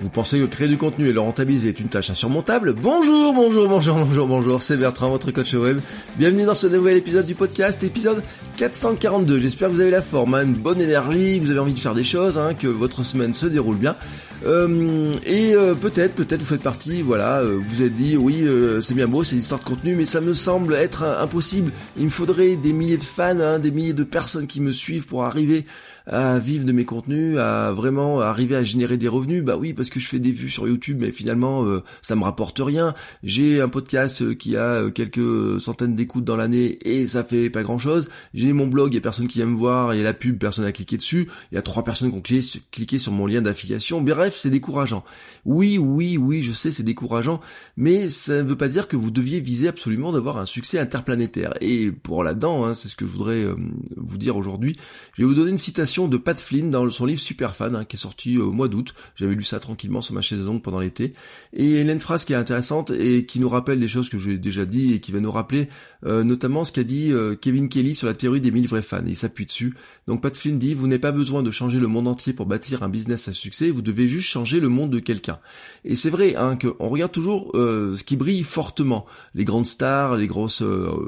Vous pensez que créer du contenu et le rentabiliser est une tâche insurmontable Bonjour, bonjour, bonjour, bonjour, bonjour, c'est Bertrand, votre coach web. Bienvenue dans ce nouvel épisode du podcast, épisode 442. J'espère que vous avez la forme, hein, une bonne énergie, vous avez envie de faire des choses, hein, que votre semaine se déroule bien. Euh, et euh, peut-être, peut-être vous faites partie, voilà, euh, vous êtes dit, oui, euh, c'est bien beau, c'est l'histoire de contenu, mais ça me semble être impossible. Il me faudrait des milliers de fans, hein, des milliers de personnes qui me suivent pour arriver à vivre de mes contenus, à vraiment arriver à générer des revenus. Bah oui, parce que je fais des vues sur YouTube, mais finalement, ça me rapporte rien. J'ai un podcast qui a quelques centaines d'écoutes dans l'année et ça fait pas grand chose. J'ai mon blog, il y a personne qui vient me voir, il y a la pub, personne n'a cliqué dessus. Il y a trois personnes qui ont cliqué, sur mon lien d'affiliation. Bref, c'est décourageant. Oui, oui, oui, je sais, c'est décourageant, mais ça ne veut pas dire que vous deviez viser absolument d'avoir un succès interplanétaire. Et pour là-dedans, hein, c'est ce que je voudrais euh, vous dire aujourd'hui. Je vais vous donner une citation de Pat Flynn dans son livre Superfan, hein, qui est sorti au mois d'août. J'avais lu ça tranquillement sur ma chaise longue pendant l'été. Et il y a une phrase qui est intéressante et qui nous rappelle des choses que j'ai déjà dit et qui va nous rappeler euh, notamment ce qu'a dit euh, Kevin Kelly sur la théorie des 1000 vrais fans. il s'appuie dessus. Donc Pat Flynn dit, vous n'avez pas besoin de changer le monde entier pour bâtir un business à succès, vous devez juste changer le monde de quelqu'un. Et c'est vrai hein, qu'on regarde toujours euh, ce qui brille fortement. Les grandes stars, les grosses,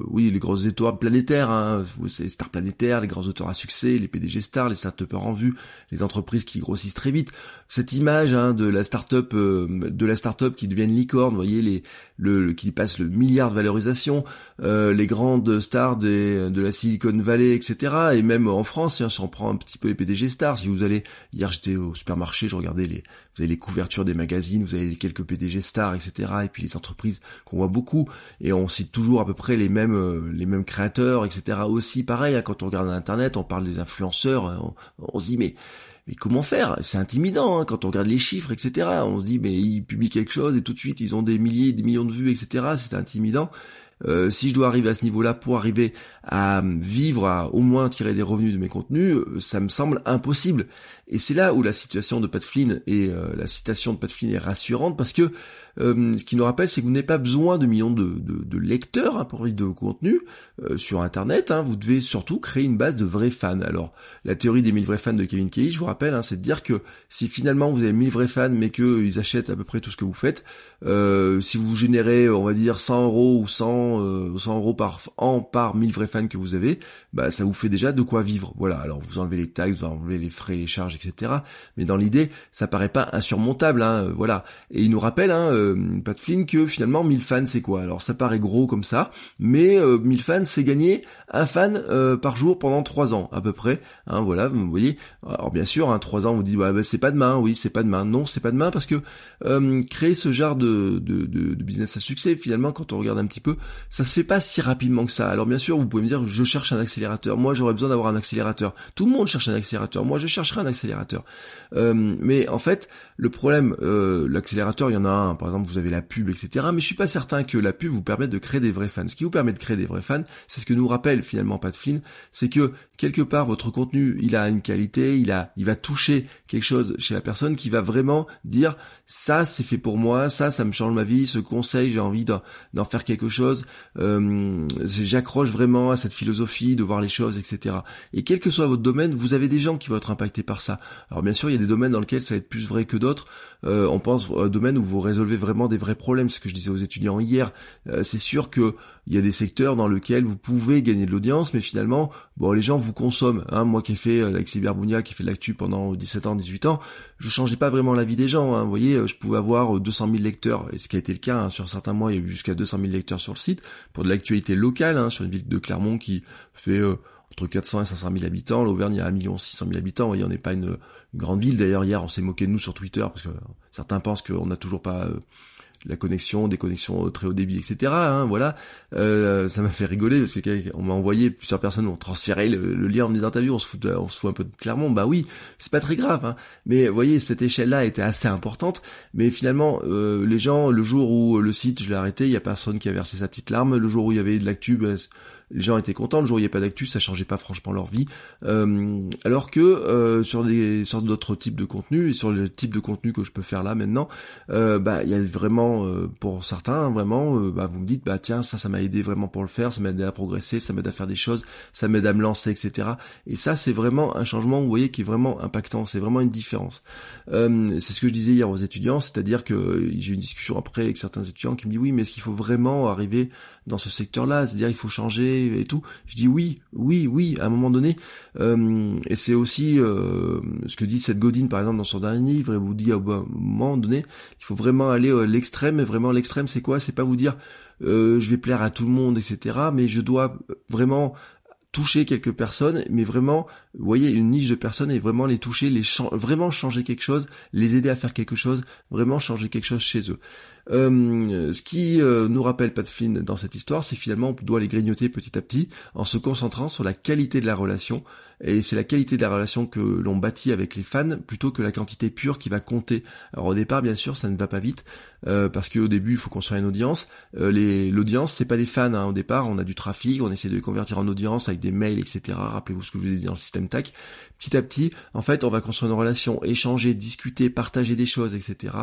oui, les grosses étoiles planétaires, hein, les stars planétaires, les grands auteurs à succès, les PDG stars, les start en vue, les entreprises qui grossissent très vite. Cette image hein, de la start-up, de la start-up qui devient une licorne, vous voyez les, le, qui passe le milliard de valorisation, les grandes stars des, de la Silicon Valley, etc. Et même en France, hein, si on prend un petit peu les PDG stars, si vous allez, hier j'étais au supermarché, je regardais les, vous avez les couvertures des magazines, vous avez quelques PDG stars, etc. Et puis les entreprises qu'on voit beaucoup, et on cite toujours à peu près les mêmes, euh, les mêmes créateurs, etc. Aussi pareil, hein, quand on regarde Internet, on parle des influenceurs, on, se dit mais mais comment faire? C'est intimidant hein, quand on regarde les chiffres, etc. On se dit mais ils publient quelque chose et tout de suite ils ont des milliers, des millions de vues, etc. C'est intimidant. Euh, si je dois arriver à ce niveau-là pour arriver à vivre, à au moins tirer des revenus de mes contenus, euh, ça me semble impossible. Et c'est là où la situation de Pat Flynn et euh, la citation de Pat Flynn est rassurante parce que ce qui nous rappelle, c'est que vous n'avez pas besoin de millions de, de, lecteurs hein, pour vivre de contenu sur Internet. Hein, vous devez surtout créer une base de vrais fans. Alors, la théorie des 1000 vrais fans de Kevin Kelly, je vous rappelle, hein, c'est de dire que si finalement vous avez 1000 vrais fans, mais qu'ils achètent à peu près tout ce que vous faites, si vous générez, on va dire, 100 euros ou 100 100, euh, euros par an par 1000 vrais fans que vous avez, bah ça vous fait déjà de quoi vivre. Voilà, alors vous enlevez les taxes, vous enlevez les frais, les charges, etc. Mais dans l'idée, ça paraît pas insurmontable, hein, euh, voilà. Et il nous rappelle, hein, euh, Pat Flynn, que finalement 1000 fans c'est quoi? Alors ça paraît gros comme ça, mais euh, 1000 fans c'est gagner un fan par jour pendant 3 ans à peu près. Hein, voilà, vous voyez. Alors bien sûr, hein, 3 ans, vous dites bah, c'est pas demain, oui c'est pas demain. Non, c'est pas demain parce que créer ce genre de business à succès, finalement, quand on regarde un petit peu, ça se fait pas si rapidement que ça. Alors bien sûr, vous pouvez me dire, je cherche un accélérateur. Moi, j'aurais besoin d'avoir un accélérateur. Tout le monde cherche un accélérateur. Moi, je chercherai un accélérateur. Euh, mais en fait, le problème, euh, l'accélérateur, il y en a un. Par exemple, vous avez la pub, etc. Mais je suis pas certain que la pub vous permette de créer des vrais fans. Ce qui vous permet de créer des vrais fans, c'est ce que nous rappelle finalement Pat Flynn, c'est que quelque part votre contenu, il a une qualité, il a, il va toucher quelque chose chez la personne qui va vraiment dire ça, c'est fait pour moi, ça, ça me change ma vie, ce conseil, j'ai envie d'en faire quelque chose. Euh, j'accroche vraiment à cette philosophie de voir les choses, etc. Et quel que soit votre domaine, vous avez des gens qui vont être impactés par ça. Alors bien sûr, il y a des domaines dans lesquels ça va être plus vrai que d'autres. Euh, on pense à un domaine où vous résolvez vraiment des vrais problèmes. Ce que je disais aux étudiants hier, euh, c'est sûr que il y a des secteurs dans lesquels vous pouvez gagner de l'audience, mais finalement, bon, les gens vous consomment. Hein. Moi qui ai fait avec Cyberbounia, qui fait l'actu pendant 17 ans, 18 ans, je changeais pas vraiment la vie des gens. Hein. Vous voyez, je pouvais avoir 200 000 lecteurs, et ce qui a été le cas hein. sur certains mois, il y a eu jusqu'à 200 000 lecteurs sur le site pour de l'actualité locale, hein, sur une ville de Clermont qui fait euh, entre 400 et 500 000 habitants. L'Auvergne, a 1 600 000 habitants. Voyez, on n'est pas une, grande ville. D'ailleurs, hier, on s'est moqué de nous sur Twitter parce que certains pensent qu'on n'a toujours pas euh, la connexion, des connexions très haut débit, etc. Hein, voilà, euh, ça m'a fait rigoler parce que on m'a envoyé plusieurs personnes ont transféré le, lien en des interviews, on se fout, on se fout un peu de Clermont. Bah oui, c'est pas très grave, hein, mais vous voyez cette échelle-là était assez importante. Mais finalement, euh, les gens, le jour où le site je l'ai arrêté, il y a personne qui a versé sa petite larme. Le jour où il y avait de l'actu, bah, les gens étaient contents. Le jour où il n'y a pas d'actu, ça changeait pas franchement leur vie. Euh, alors que euh, sur des sortes d'autres types de contenus et sur le type de contenu que je peux faire là maintenant, euh, bah il y a vraiment pour certains vraiment, bah vous me dites bah tiens ça ça m'a aidé vraiment pour le faire, ça m'a aidé à progresser, ça m'aide à faire des choses, ça m'aide à me lancer etc. Et ça c'est vraiment un changement vous voyez qui est vraiment impactant, c'est vraiment une différence. c'est ce que je disais hier aux étudiants, c'est-à-dire que j'ai eu une discussion après avec certains étudiants qui me disent oui mais est-ce qu'il faut vraiment arriver dans ce secteur-là, c'est-à-dire il faut changer et tout. Je dis oui, oui, oui, à un moment donné. Euh, et c'est aussi euh, ce que dit Seth Godin par exemple dans son dernier livre, et vous dit à un moment donné, il faut vraiment aller à l'extrême, et vraiment l'extrême c'est quoi? C'est pas vous dire euh, je vais plaire à tout le monde, etc. Mais je dois vraiment toucher quelques personnes, mais vraiment, vous voyez, une niche de personnes et vraiment les toucher, les vraiment changer quelque chose, les aider à faire quelque chose, vraiment changer quelque chose chez eux. Euh, ce qui euh, nous rappelle Pat Flynn dans cette histoire, c'est finalement on doit les grignoter petit à petit en se concentrant sur la qualité de la relation. Et c'est la qualité de la relation que l'on bâtit avec les fans plutôt que la quantité pure qui va compter. Alors au départ, bien sûr, ça ne va pas vite euh, parce qu'au début, il faut construire une audience. L'audience, c'est pas des fans. Hein. Au départ, on a du trafic, on essaie de les convertir en audience avec des mails, etc. Rappelez-vous ce que je vous ai dit dans le système TAC. Petit à petit, en fait, on va construire une relation, échanger, discuter, partager des choses, etc.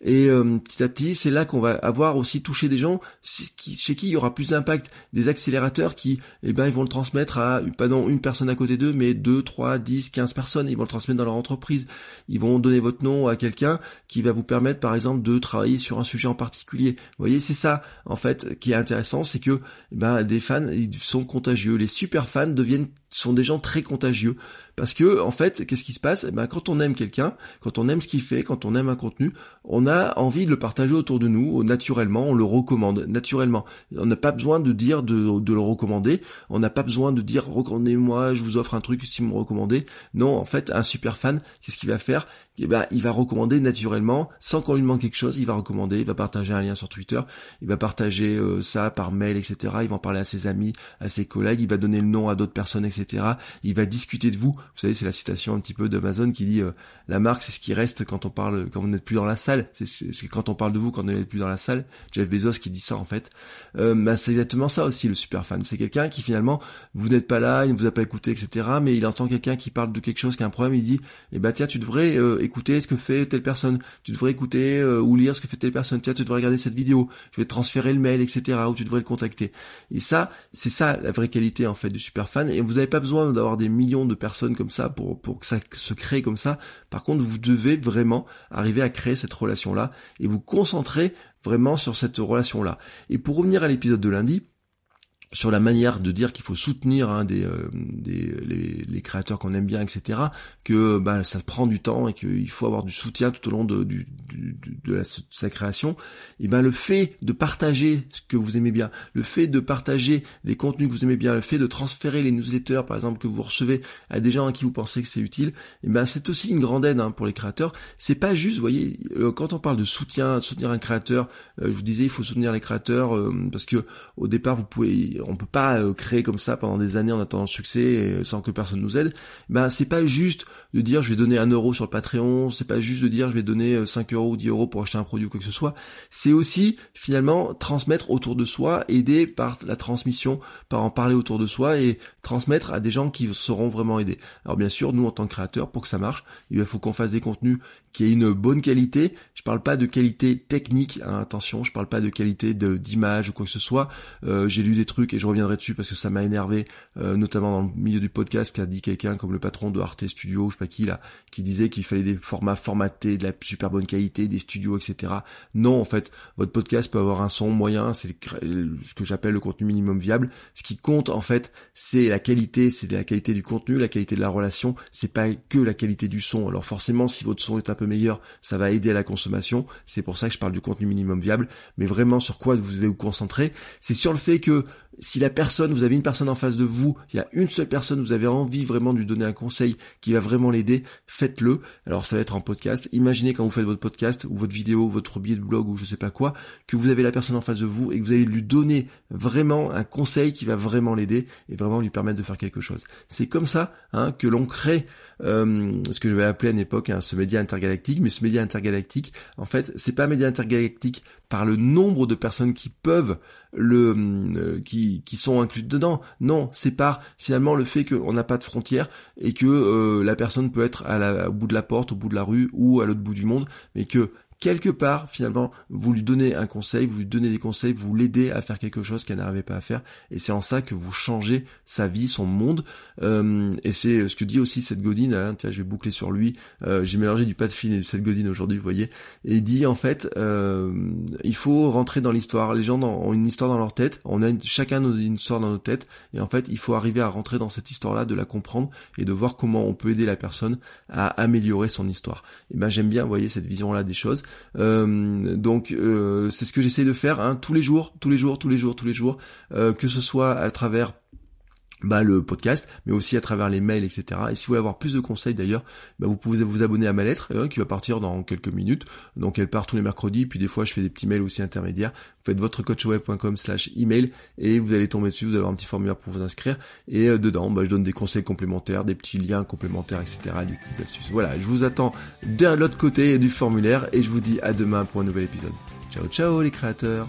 Et petit à petit, là qu'on va avoir aussi touché des gens chez qui il y aura plus d'impact. Des accélérateurs qui, eh ben, ils vont le transmettre à, pas non une personne à côté d'eux, mais deux, trois, dix, quinze personnes. Ils vont le transmettre dans leur entreprise. Ils vont donner votre nom à quelqu'un qui va vous permettre, par exemple, de travailler sur un sujet en particulier. Vous voyez, c'est ça, en fait, qui est intéressant, c'est que, eh ben, des fans, ils sont contagieux. Les super fans deviennent sont des gens très contagieux parce que en fait qu'est-ce qui se passe? Eh ben, quand on aime quelqu'un quand on aime ce qu'il fait quand on aime un contenu on a envie de le partager autour de nous naturellement on le recommande naturellement on n'a pas besoin de dire de, de le recommander on n'a pas besoin de dire recommandez-moi je vous offre un truc si vous me recommandez non en fait un super fan qu'est-ce qu'il va faire? Eh ben, il va recommander naturellement, sans qu'on lui demande quelque chose, il va recommander, il va partager un lien sur Twitter, il va partager euh, ça par mail, etc. Il va en parler à ses amis, à ses collègues, il va donner le nom à d'autres personnes, etc. Il va discuter de vous. Vous savez, c'est la citation un petit peu d'Amazon qui dit euh, la marque, c'est ce qui reste quand on parle, quand vous n'êtes plus dans la salle. C'est quand on parle de vous quand on n'est plus dans la salle. Jeff Bezos qui dit ça en fait. Euh, ben, c'est exactement ça aussi le super fan. C'est quelqu'un qui finalement, vous n'êtes pas là, il ne vous a pas écouté, etc. Mais il entend quelqu'un qui parle de quelque chose, qui a un problème, il dit, eh ben tiens, tu devrais écouter ce que fait telle personne, tu devrais écouter euh, ou lire ce que fait telle personne, tiens, tu devrais regarder cette vidéo, je vais te transférer le mail, etc., ou tu devrais le contacter. Et ça, c'est ça la vraie qualité en fait du super fan, et vous n'avez pas besoin d'avoir des millions de personnes comme ça pour, que ça se crée comme ça. Par contre, vous devez vraiment arriver à créer cette relation-là et vous concentrer vraiment sur cette relation-là. Et pour revenir à l'épisode de lundi, sur la manière de dire qu'il faut soutenir hein, des, euh, les, créateurs qu'on aime bien, etc. Que bah, ça prend du temps et qu'il faut avoir du soutien tout au long du, de, sa création. Et ben le fait de partager ce que vous aimez bien, le fait de partager les contenus que vous aimez bien, le fait de transférer les newsletters par exemple que vous recevez à des gens à qui vous pensez que c'est utile, et ben c'est aussi une grande aide hein, pour les créateurs. C'est pas juste, vous voyez, euh, quand on parle de soutien, de soutenir un créateur, euh, je vous disais il faut soutenir les créateurs parce que au départ vous pouvez on peut pas euh, créer comme ça pendant des années en attendant le succès sans que personne nous aide. Ben c'est pas juste de dire je vais donner un euro sur le Patreon, c'est pas juste de dire je vais donner 5 euh, ou 10 euros pour acheter un produit ou quoi que ce soit. C'est aussi finalement transmettre autour de soi, aider par la transmission, par en parler autour de soi et transmettre à des gens qui seront vraiment aidés. Alors bien sûr, nous en tant que créateurs, pour que ça marche, il faut qu'on fasse des contenus qui aient une bonne qualité. Je parle pas de qualité technique, hein, attention, je parle pas de qualité d'image ou quoi que ce soit. Euh, j'ai lu des trucs et je reviendrai dessus parce que ça m'a énervé, euh, notamment dans le milieu du podcast, qu'a dit quelqu'un comme le patron de Arte Studio, je sais pas qui là, qui disait qu'il fallait des formats formatés, de la super bonne qualité, des studios, etc. Non, en fait, votre podcast peut avoir un son moyen, c'est ce que j'appelle le contenu minimum viable. Ce qui compte, en fait, c'est la qualité, c'est la qualité du contenu, la qualité de la relation, c'est pas que la qualité du son. Alors forcément, si votre son est un peu meilleur, ça va aider à la consommation. C'est pour ça que je parle du contenu minimum viable. Mais vraiment, sur quoi vous devez vous concentrer, c'est sur le fait que si la personne, vous avez une personne en face de vous, il y a une seule personne, vous avez envie vraiment de lui donner un conseil qui va vraiment l'aider, faites-le. Alors ça va être en podcast. Imaginez quand vous faites votre podcast ou votre vidéo, votre billet de blog ou je sais pas quoi, que vous avez la personne en face de vous et que vous allez lui donner vraiment un conseil qui va vraiment l'aider et vraiment lui permettre de faire quelque chose. C'est comme ça hein, que l'on crée euh, ce que je vais appeler à une époque hein, ce média intergalactique, mais ce média intergalactique, en fait, c'est pas un média intergalactique par le nombre de personnes qui peuvent le euh, qui, qui sont incluses dedans. Non, c'est par finalement le fait qu'on n'a pas de frontières et que euh, la personne peut être à la, au bout de la porte, au bout de la rue ou à l'autre bout du monde, mais que quelque part, finalement, vous lui donnez un conseil, vous lui donnez des conseils, vous l'aidez à faire quelque chose qu'elle n'arrivait pas à faire, et c'est en ça que vous changez sa vie, son monde. Euh, et c'est ce que dit aussi Seth Godin. Hein, tiens, je vais boucler sur lui. Euh, j'ai mélangé du pas de fine et Seth Godin aujourd'hui, vous voyez. Et dit en fait, euh, il faut rentrer dans l'histoire. Les gens ont une histoire dans leur tête. On a chacun une histoire dans nos têtes, et en fait, il faut arriver à rentrer dans cette histoire-là, de la comprendre et de voir comment on peut aider la personne à améliorer son histoire. Et ben j'aime bien, vous voyez, cette vision-là des choses. Euh, donc euh, c'est ce que j'essaie de faire hein, tous les jours, tous les jours, tous les jours, tous les jours, euh, que ce soit à travers bah, le podcast, mais aussi à travers les mails, etc. Et si vous voulez avoir plus de conseils d'ailleurs, bah, vous pouvez vous abonner à ma lettre euh, qui va partir dans quelques minutes. Donc elle part tous les mercredis, puis des fois je fais des petits mails aussi intermédiaires. Vous faites votrecoachweb.com slash email et vous allez tomber dessus, vous allez avoir un petit formulaire pour vous inscrire. Et euh, dedans, bah, je donne des conseils complémentaires, des petits liens complémentaires, etc. Des petites astuces. Voilà, je vous attends de l'autre côté du formulaire et je vous dis à demain pour un nouvel épisode. Ciao ciao les créateurs